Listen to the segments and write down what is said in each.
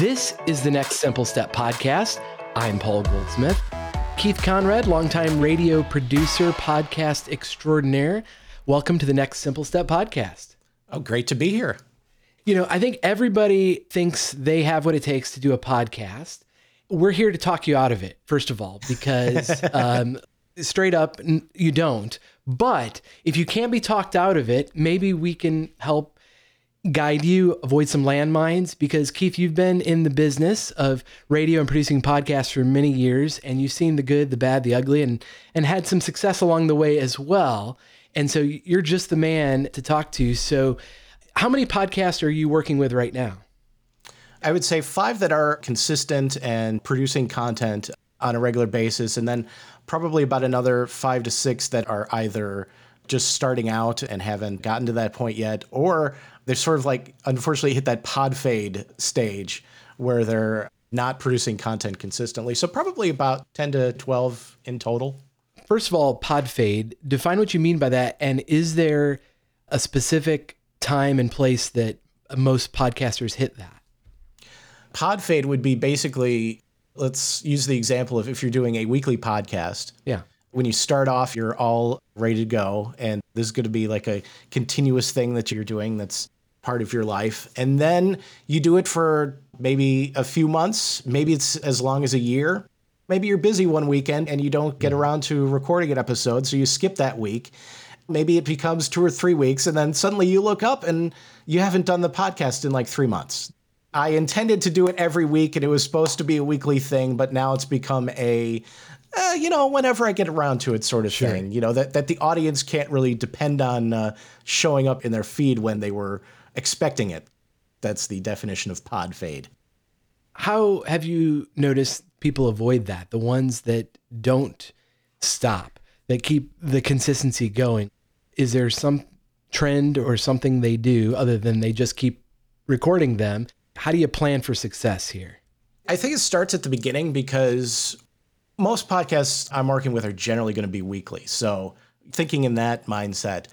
This is the Next Simple Step podcast. I'm Paul Goldsmith. Keith Conrad, longtime radio producer, podcast extraordinaire. Welcome to the Next Simple Step podcast. Oh, great to be here. You know, I think everybody thinks they have what it takes to do a podcast. We're here to talk you out of it, first of all, because um, straight up, you don't. But if you can't be talked out of it, maybe we can help guide you, avoid some landmines because Keith, you've been in the business of radio and producing podcasts for many years and you've seen the good, the bad, the ugly and and had some success along the way as well. And so you're just the man to talk to. So how many podcasts are you working with right now? I would say 5 that are consistent and producing content on a regular basis and then probably about another 5 to 6 that are either just starting out and haven't gotten to that point yet, or they're sort of like unfortunately hit that pod fade stage where they're not producing content consistently. So probably about 10 to 12 in total. First of all, pod fade, define what you mean by that. And is there a specific time and place that most podcasters hit that? Pod fade would be basically, let's use the example of if you're doing a weekly podcast. Yeah when you start off, you're all ready to go. And this is going to be like a continuous thing that you're doing that's part of your life. And then you do it for maybe a few months, maybe it's as long as a year. Maybe you're busy one weekend and you don't get around to recording an episode, so you skip that week. Maybe it becomes two or three weeks, and then suddenly you look up and you haven't done the podcast in like three months. I intended to do it every week and it was supposed to be a weekly thing, but now it's become a uh, you know, whenever I get around to it, sort of sure. thing. You know that that the audience can't really depend on uh, showing up in their feed when they were expecting it. That's the definition of pod fade. How have you noticed people avoid that? The ones that don't stop, that keep the consistency going. Is there some trend or something they do other than they just keep recording them? How do you plan for success here? I think it starts at the beginning because most podcasts I'm working with are generally going to be weekly. So, thinking in that mindset,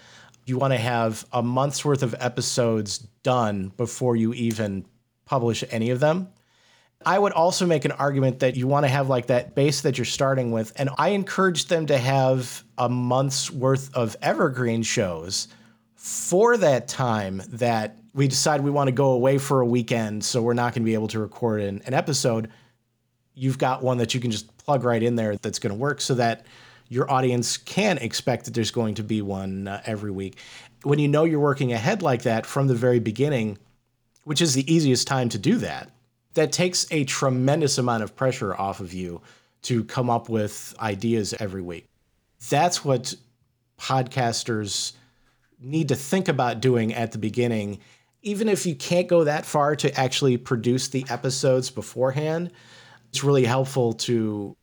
you want to have a month's worth of episodes done before you even publish any of them. I would also make an argument that you want to have like that base that you're starting with. And I encourage them to have a month's worth of evergreen shows for that time that we decide we want to go away for a weekend. So we're not going to be able to record an, an episode. You've got one that you can just plug right in there that's going to work so that your audience can expect that there's going to be one uh, every week. When you know you're working ahead like that from the very beginning, which is the easiest time to do that, that takes a tremendous amount of pressure off of you to come up with ideas every week. That's what podcasters need to think about doing at the beginning. Even if you can't go that far to actually produce the episodes beforehand, it's really helpful to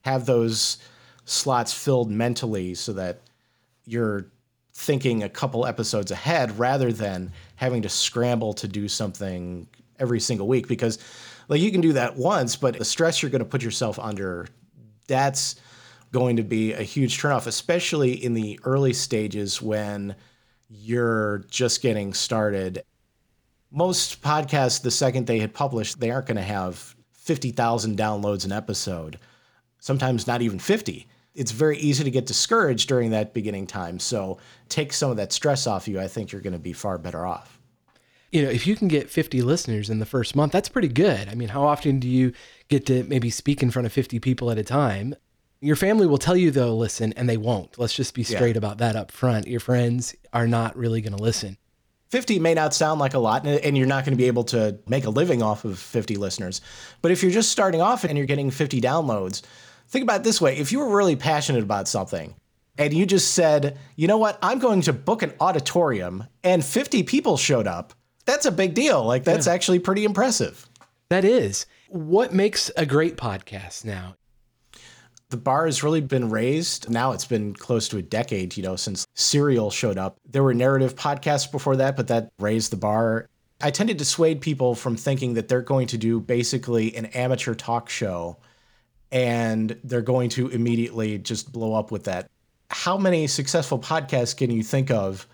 have those slots filled mentally so that you're thinking a couple episodes ahead rather than having to scramble to do something every single week because like you can do that once but the stress you're going to put yourself under that's going to be a huge turnoff especially in the early stages when you're just getting started most podcasts the second they hit publish they aren't going to have 50,000 downloads an episode sometimes not even 50. It's very easy to get discouraged during that beginning time. So take some of that stress off you. I think you're going to be far better off. You know, if you can get 50 listeners in the first month, that's pretty good. I mean, how often do you get to maybe speak in front of 50 people at a time? Your family will tell you they'll listen and they won't. Let's just be straight yeah. about that up front. Your friends are not really going to listen. 50 may not sound like a lot, and you're not going to be able to make a living off of 50 listeners. But if you're just starting off and you're getting 50 downloads, Think about it this way if you were really passionate about something and you just said, you know what, I'm going to book an auditorium and 50 people showed up, that's a big deal. Like, that's yeah. actually pretty impressive. That is. What makes a great podcast now? The bar has really been raised. Now it's been close to a decade, you know, since Serial showed up. There were narrative podcasts before that, but that raised the bar. I tend to dissuade people from thinking that they're going to do basically an amateur talk show and they're going to immediately just blow up with that. How many successful podcasts can you think of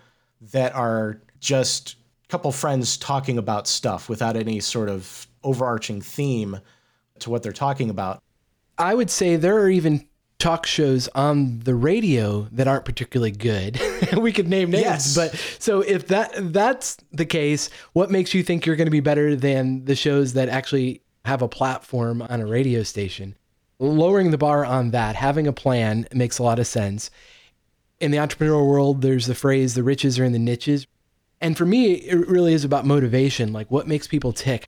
that are just a couple friends talking about stuff without any sort of overarching theme to what they're talking about. I would say there are even talk shows on the radio that aren't particularly good. we could name names, Yes. but so if that that's the case, what makes you think you're going to be better than the shows that actually have a platform on a radio station? Lowering the bar on that, having a plan makes a lot of sense. In the entrepreneurial world, there's the phrase the riches are in the niches. And for me, it really is about motivation, like what makes people tick.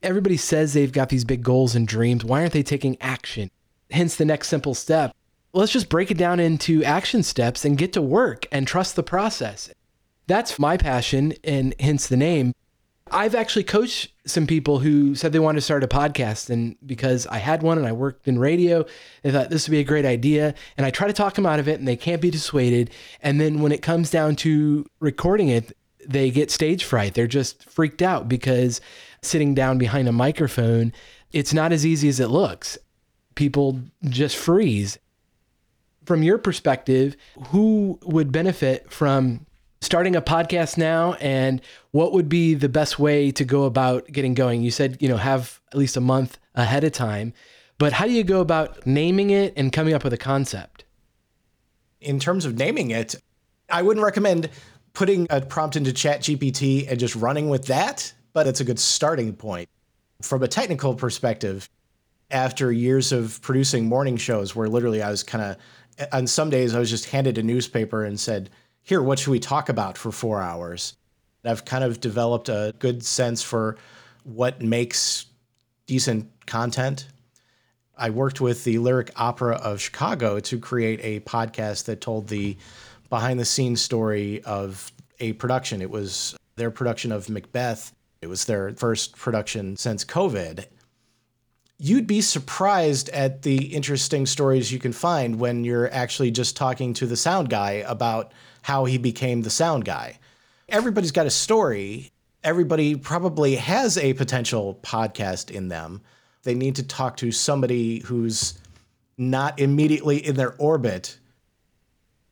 Everybody says they've got these big goals and dreams. Why aren't they taking action? Hence the next simple step. Let's just break it down into action steps and get to work and trust the process. That's my passion, and hence the name. I've actually coached some people who said they wanted to start a podcast, and because I had one and I worked in radio, they thought this would be a great idea. And I try to talk them out of it, and they can't be dissuaded. And then when it comes down to recording it, they get stage fright. They're just freaked out because sitting down behind a microphone, it's not as easy as it looks. People just freeze. From your perspective, who would benefit from starting a podcast now and what would be the best way to go about getting going? You said, you know, have at least a month ahead of time, but how do you go about naming it and coming up with a concept? In terms of naming it, I wouldn't recommend putting a prompt into ChatGPT and just running with that, but it's a good starting point. From a technical perspective, after years of producing morning shows where literally I was kind of, on some days I was just handed a newspaper and said, Here, what should we talk about for four hours? I've kind of developed a good sense for what makes decent content. I worked with the Lyric Opera of Chicago to create a podcast that told the behind the scenes story of a production. It was their production of Macbeth. It was their first production since COVID. You'd be surprised at the interesting stories you can find when you're actually just talking to the sound guy about how he became the sound guy. Everybody's got a story. Everybody probably has a potential podcast in them. They need to talk to somebody who's not immediately in their orbit.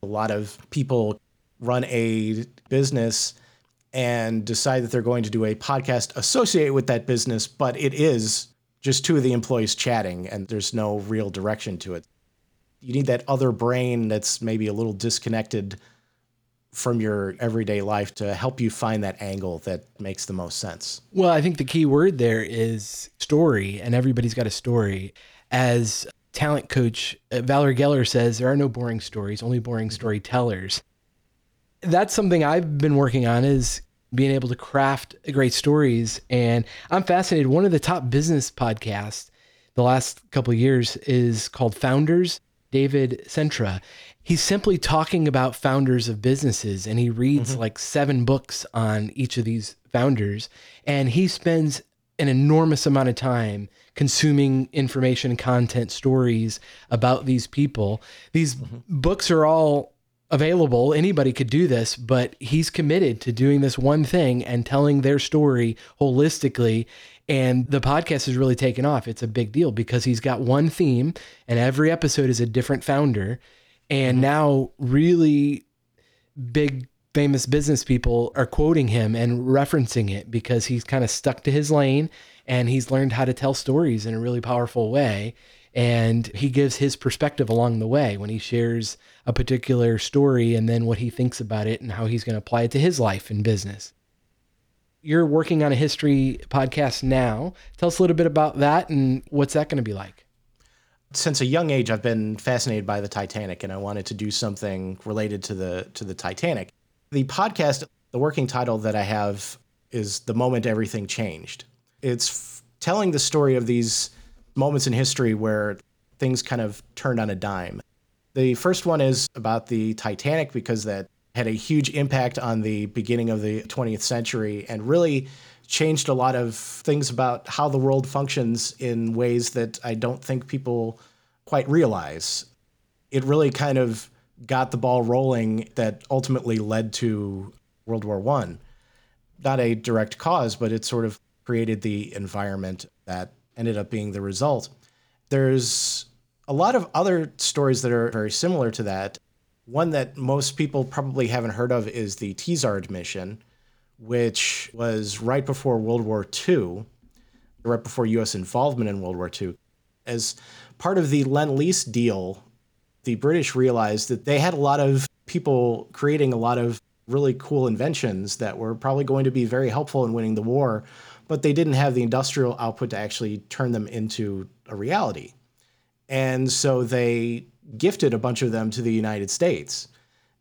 A lot of people run a business and decide that they're going to do a podcast associated with that business, but it is just two of the employees chatting and there's no real direction to it. You need that other brain that's maybe a little disconnected from your everyday life to help you find that angle that makes the most sense. Well, I think the key word there is story, and everybody's got a story. As talent coach uh, Valerie Geller says, there are no boring stories, only boring storytellers. That's something I've been working on is being able to craft great stories. And I'm fascinated. One of the top business podcasts the last couple of years is called Founders, David Senra. He's simply talking about founders of businesses and he reads mm-hmm. like seven books on each of these founders. And he spends an enormous amount of time consuming information, content, stories about these people. These mm-hmm. books are all available. Anybody could do this, but he's committed to doing this one thing and telling their story holistically. And the podcast has really taken off. It's a big deal because he's got one theme, and every episode is a different founder. And mm-hmm. now, really big, famous business people are quoting him and referencing it because he's kind of stuck to his lane and he's learned how to tell stories in a really powerful way and he gives his perspective along the way when he shares a particular story and then what he thinks about it and how he's going to apply it to his life and business. You're working on a history podcast now. Tell us a little bit about that and what's that going to be like? Since a young age I've been fascinated by the Titanic and I wanted to do something related to the to the Titanic. The podcast, the working title that I have is The Moment Everything Changed. It's f- telling the story of these moments in history where things kind of turned on a dime. The first one is about the Titanic because that had a huge impact on the beginning of the 20th century and really changed a lot of things about how the world functions in ways that I don't think people quite realize. It really kind of got the ball rolling that ultimately led to World War One. Not a direct cause, but it sort of created the environment that ended up being the result. There's a lot of other stories that are very similar to that. One that most people probably haven't heard of is the Tizard mission, which was right before World War II, right before U.S. involvement in World War II. As part of the Lend Lease deal, the British realized that they had a lot of people creating a lot of really cool inventions that were probably going to be very helpful in winning the war, but they didn't have the industrial output to actually turn them into a reality. And so they gifted a bunch of them to the United States.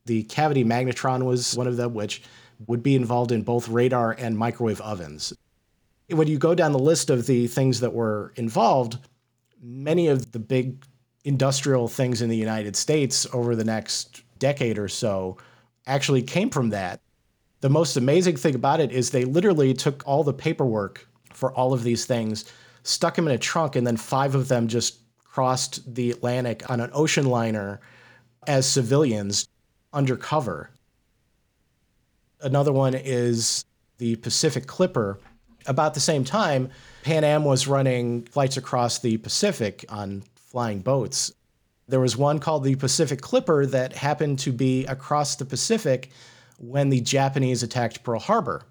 The cavity magnetron was one of them, which would be involved in both radar and microwave ovens. When you go down the list of the things that were involved, many of the big industrial things in the United States over the next decade or so actually came from that. The most amazing thing about it is they literally took all the paperwork for all of these things, stuck them in a trunk, and then five of them just crossed the Atlantic on an ocean liner as civilians undercover. Another one is the Pacific Clipper. About the same time, Pan Am was running flights across the Pacific on flying boats. There was one called the Pacific Clipper that happened to be across the Pacific when the Japanese attacked Pearl Harbor.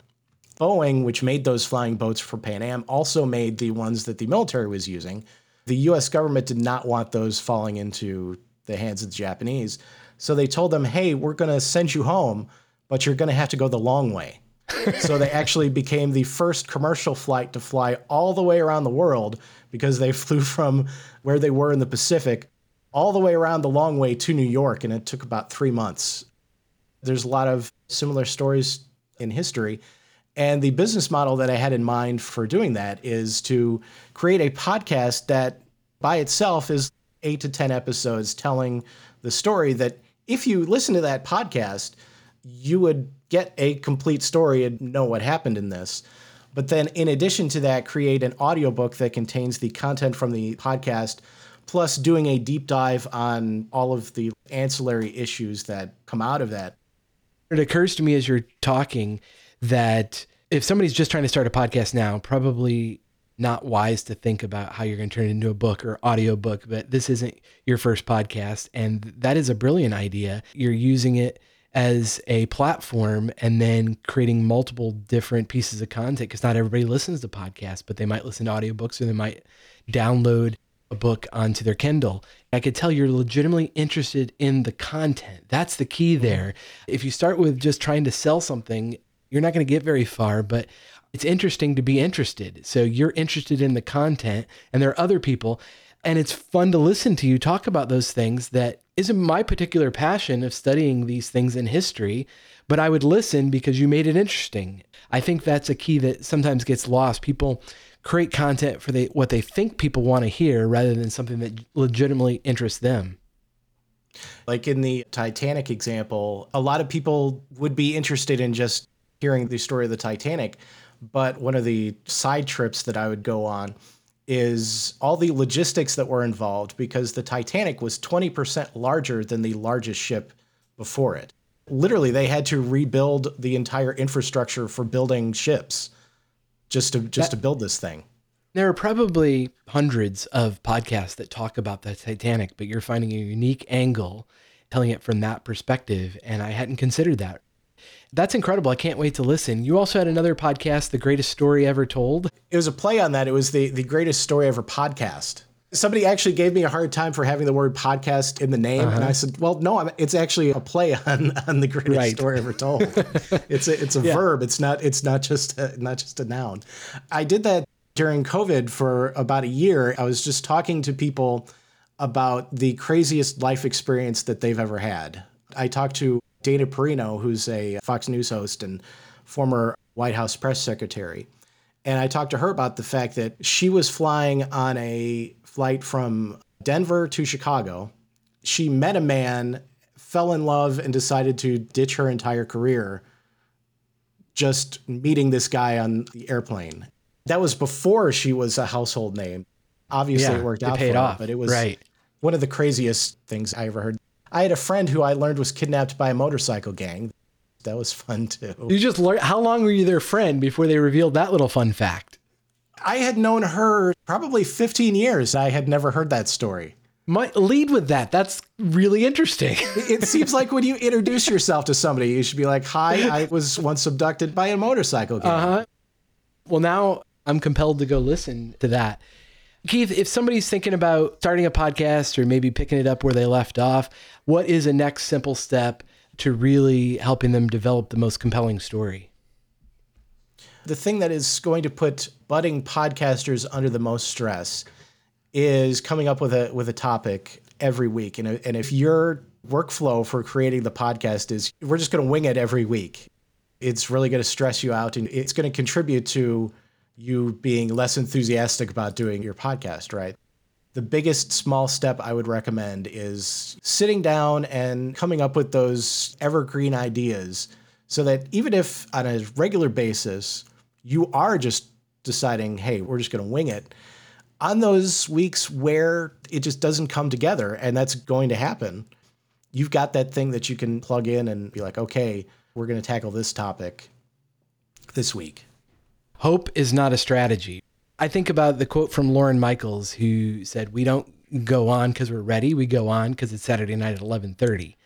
Boeing, which made those flying boats for Pan Am, also made the ones that the military was using. The US government did not want those falling into the hands of the Japanese. So they told them, hey, we're going to send you home, but you're going to have to go the long way. so they actually became the first commercial flight to fly all the way around the world because they flew from where they were in the Pacific all the way around the long way to New York, and it took about three months. There's a lot of similar stories in history. And the business model that I had in mind for doing that is to create a podcast that by itself is eight to 10 episodes telling the story that if you listen to that podcast, you would get a complete story and know what happened in this. But then, in addition to that, create an audiobook that contains the content from the podcast, plus doing a deep dive on all of the ancillary issues that come out of that. It occurs to me as you're talking that if somebody's just trying to start a podcast now, probably not wise to think about how you're going to turn it into a book or audio book, but this isn't your first podcast. And that is a brilliant idea. You're using it as a platform and then creating multiple different pieces of content because not everybody listens to podcasts, but they might listen to audiobooks or they might download a book onto their Kindle. I could tell you're legitimately interested in the content. That's the key mm-hmm. there. If you start with just trying to sell something, you're not going to get very far, but it's interesting to be interested. So you're interested in the content, and there are other people, and it's fun to listen to you talk about those things that isn't my particular passion of studying these things in history, but I would listen because you made it interesting. I think that's a key that sometimes gets lost. People create content for what they think people want to hear rather than something that legitimately interests them. Like in the Titanic example, a lot of people would be interested in just hearing the story of the Titanic. But one of the side trips that I would go on is all the logistics that were involved because the Titanic was 20% larger than the largest ship before it. Literally, they had to rebuild the entire infrastructure for building ships just to just that, to build this thing. There are probably hundreds of podcasts that talk about the Titanic, but you're finding a unique angle telling it from that perspective and I hadn't considered that. That's incredible. I can't wait to listen. You also had another podcast, The Greatest Story Ever Told. It was a play on that. It was the the Greatest Story Ever podcast. Somebody actually gave me a hard time for having the word podcast in the name, uh-huh. and I said, "Well, no, it's actually a play on on the greatest right. story ever told. it's a it's a yeah. verb. It's not it's not just a, not just a noun." I did that during COVID for about a year. I was just talking to people about the craziest life experience that they've ever had. I talked to Dana Perino, who's a Fox News host and former White House press secretary. And I talked to her about the fact that she was flying on a flight from Denver to Chicago. She met a man, fell in love, and decided to ditch her entire career just meeting this guy on the airplane. That was before she was a household name. Obviously, yeah, it worked out paid for off, her, but it was right. one of the craziest things I ever heard. I had a friend who I learned was kidnapped by a motorcycle gang. That was fun too. You just learned. How long were you their friend before they revealed that little fun fact? I had known her probably 15 years. I had never heard that story. Might lead with that. That's really interesting. it seems like when you introduce yourself to somebody, you should be like, "Hi, I was once abducted by a motorcycle gang." Uh-huh. Well, now I'm compelled to go listen to that. Keith, if somebody's thinking about starting a podcast or maybe picking it up where they left off, what is a next simple step to really helping them develop the most compelling story? The thing that is going to put budding podcasters under the most stress is coming up with a with a topic every week. And, and if your workflow for creating the podcast is we're just going to wing it every week, it's really going to stress you out and it's going to contribute to you being less enthusiastic about doing your podcast, right? The biggest small step I would recommend is sitting down and coming up with those evergreen ideas so that even if on a regular basis you are just deciding, hey, we're just going to wing it, on those weeks where it just doesn't come together, and that's going to happen, you've got that thing that you can plug in and be like, okay, we're going to tackle this topic this week. Hope is not a strategy. I think about the quote from Lorne Michaels, who said, "We don't go on because we're ready. We go on because it's Saturday night at 11:30."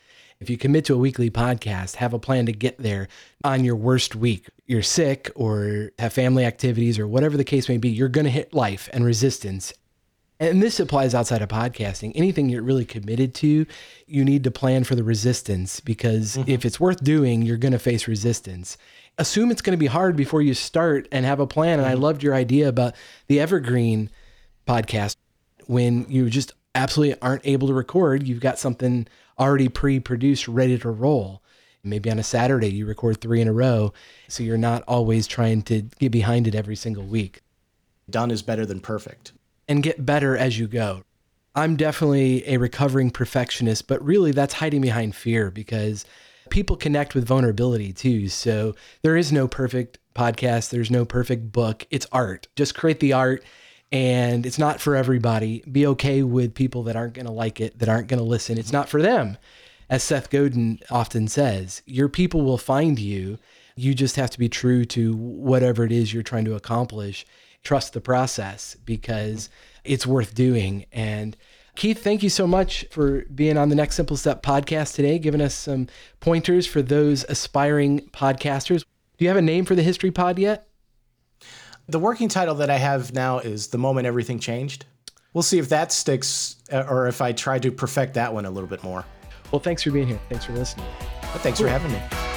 If you commit to a weekly podcast, have a plan to get there on your worst week. You're sick or have family activities or whatever the case may be, you're going to hit life and resistance. And this applies outside of podcasting. Anything you're really committed to, you need to plan for the resistance because mm-hmm. if it's worth doing, you're going to face resistance. Assume it's going to be hard before you start and have a plan. And I mm-hmm. loved your idea about the Evergreen podcast when you just absolutely aren't able to record, you've got something already pre-produced, ready to roll. Maybe on a Saturday you record three in a row, so you're not always trying to get behind it every single week. Done is better than perfect. And get better as you go. I'm definitely a recovering perfectionist, but really that's hiding behind fear because people connect with vulnerability too. So there is no perfect podcast, there's no perfect book. It's art. Just create the art and it's not for everybody. Be okay with people that aren't going to like it, that aren't going to listen. It's not for them. As Seth Godin often says, your people will find you. You just have to be true to whatever it is you're trying to accomplish. Trust the process because it's worth doing. And Keith, thank you so much for being on the Next Simple Step podcast today, giving us some pointers for those aspiring podcasters. Do you have a name for the History Pod yet? The working title that I have now is The Moment Everything Changed. We'll see if that sticks uh, or if I try to perfect that one a little bit more. Well, thanks for being here. Thanks for listening. Well, thanks cool. for having me.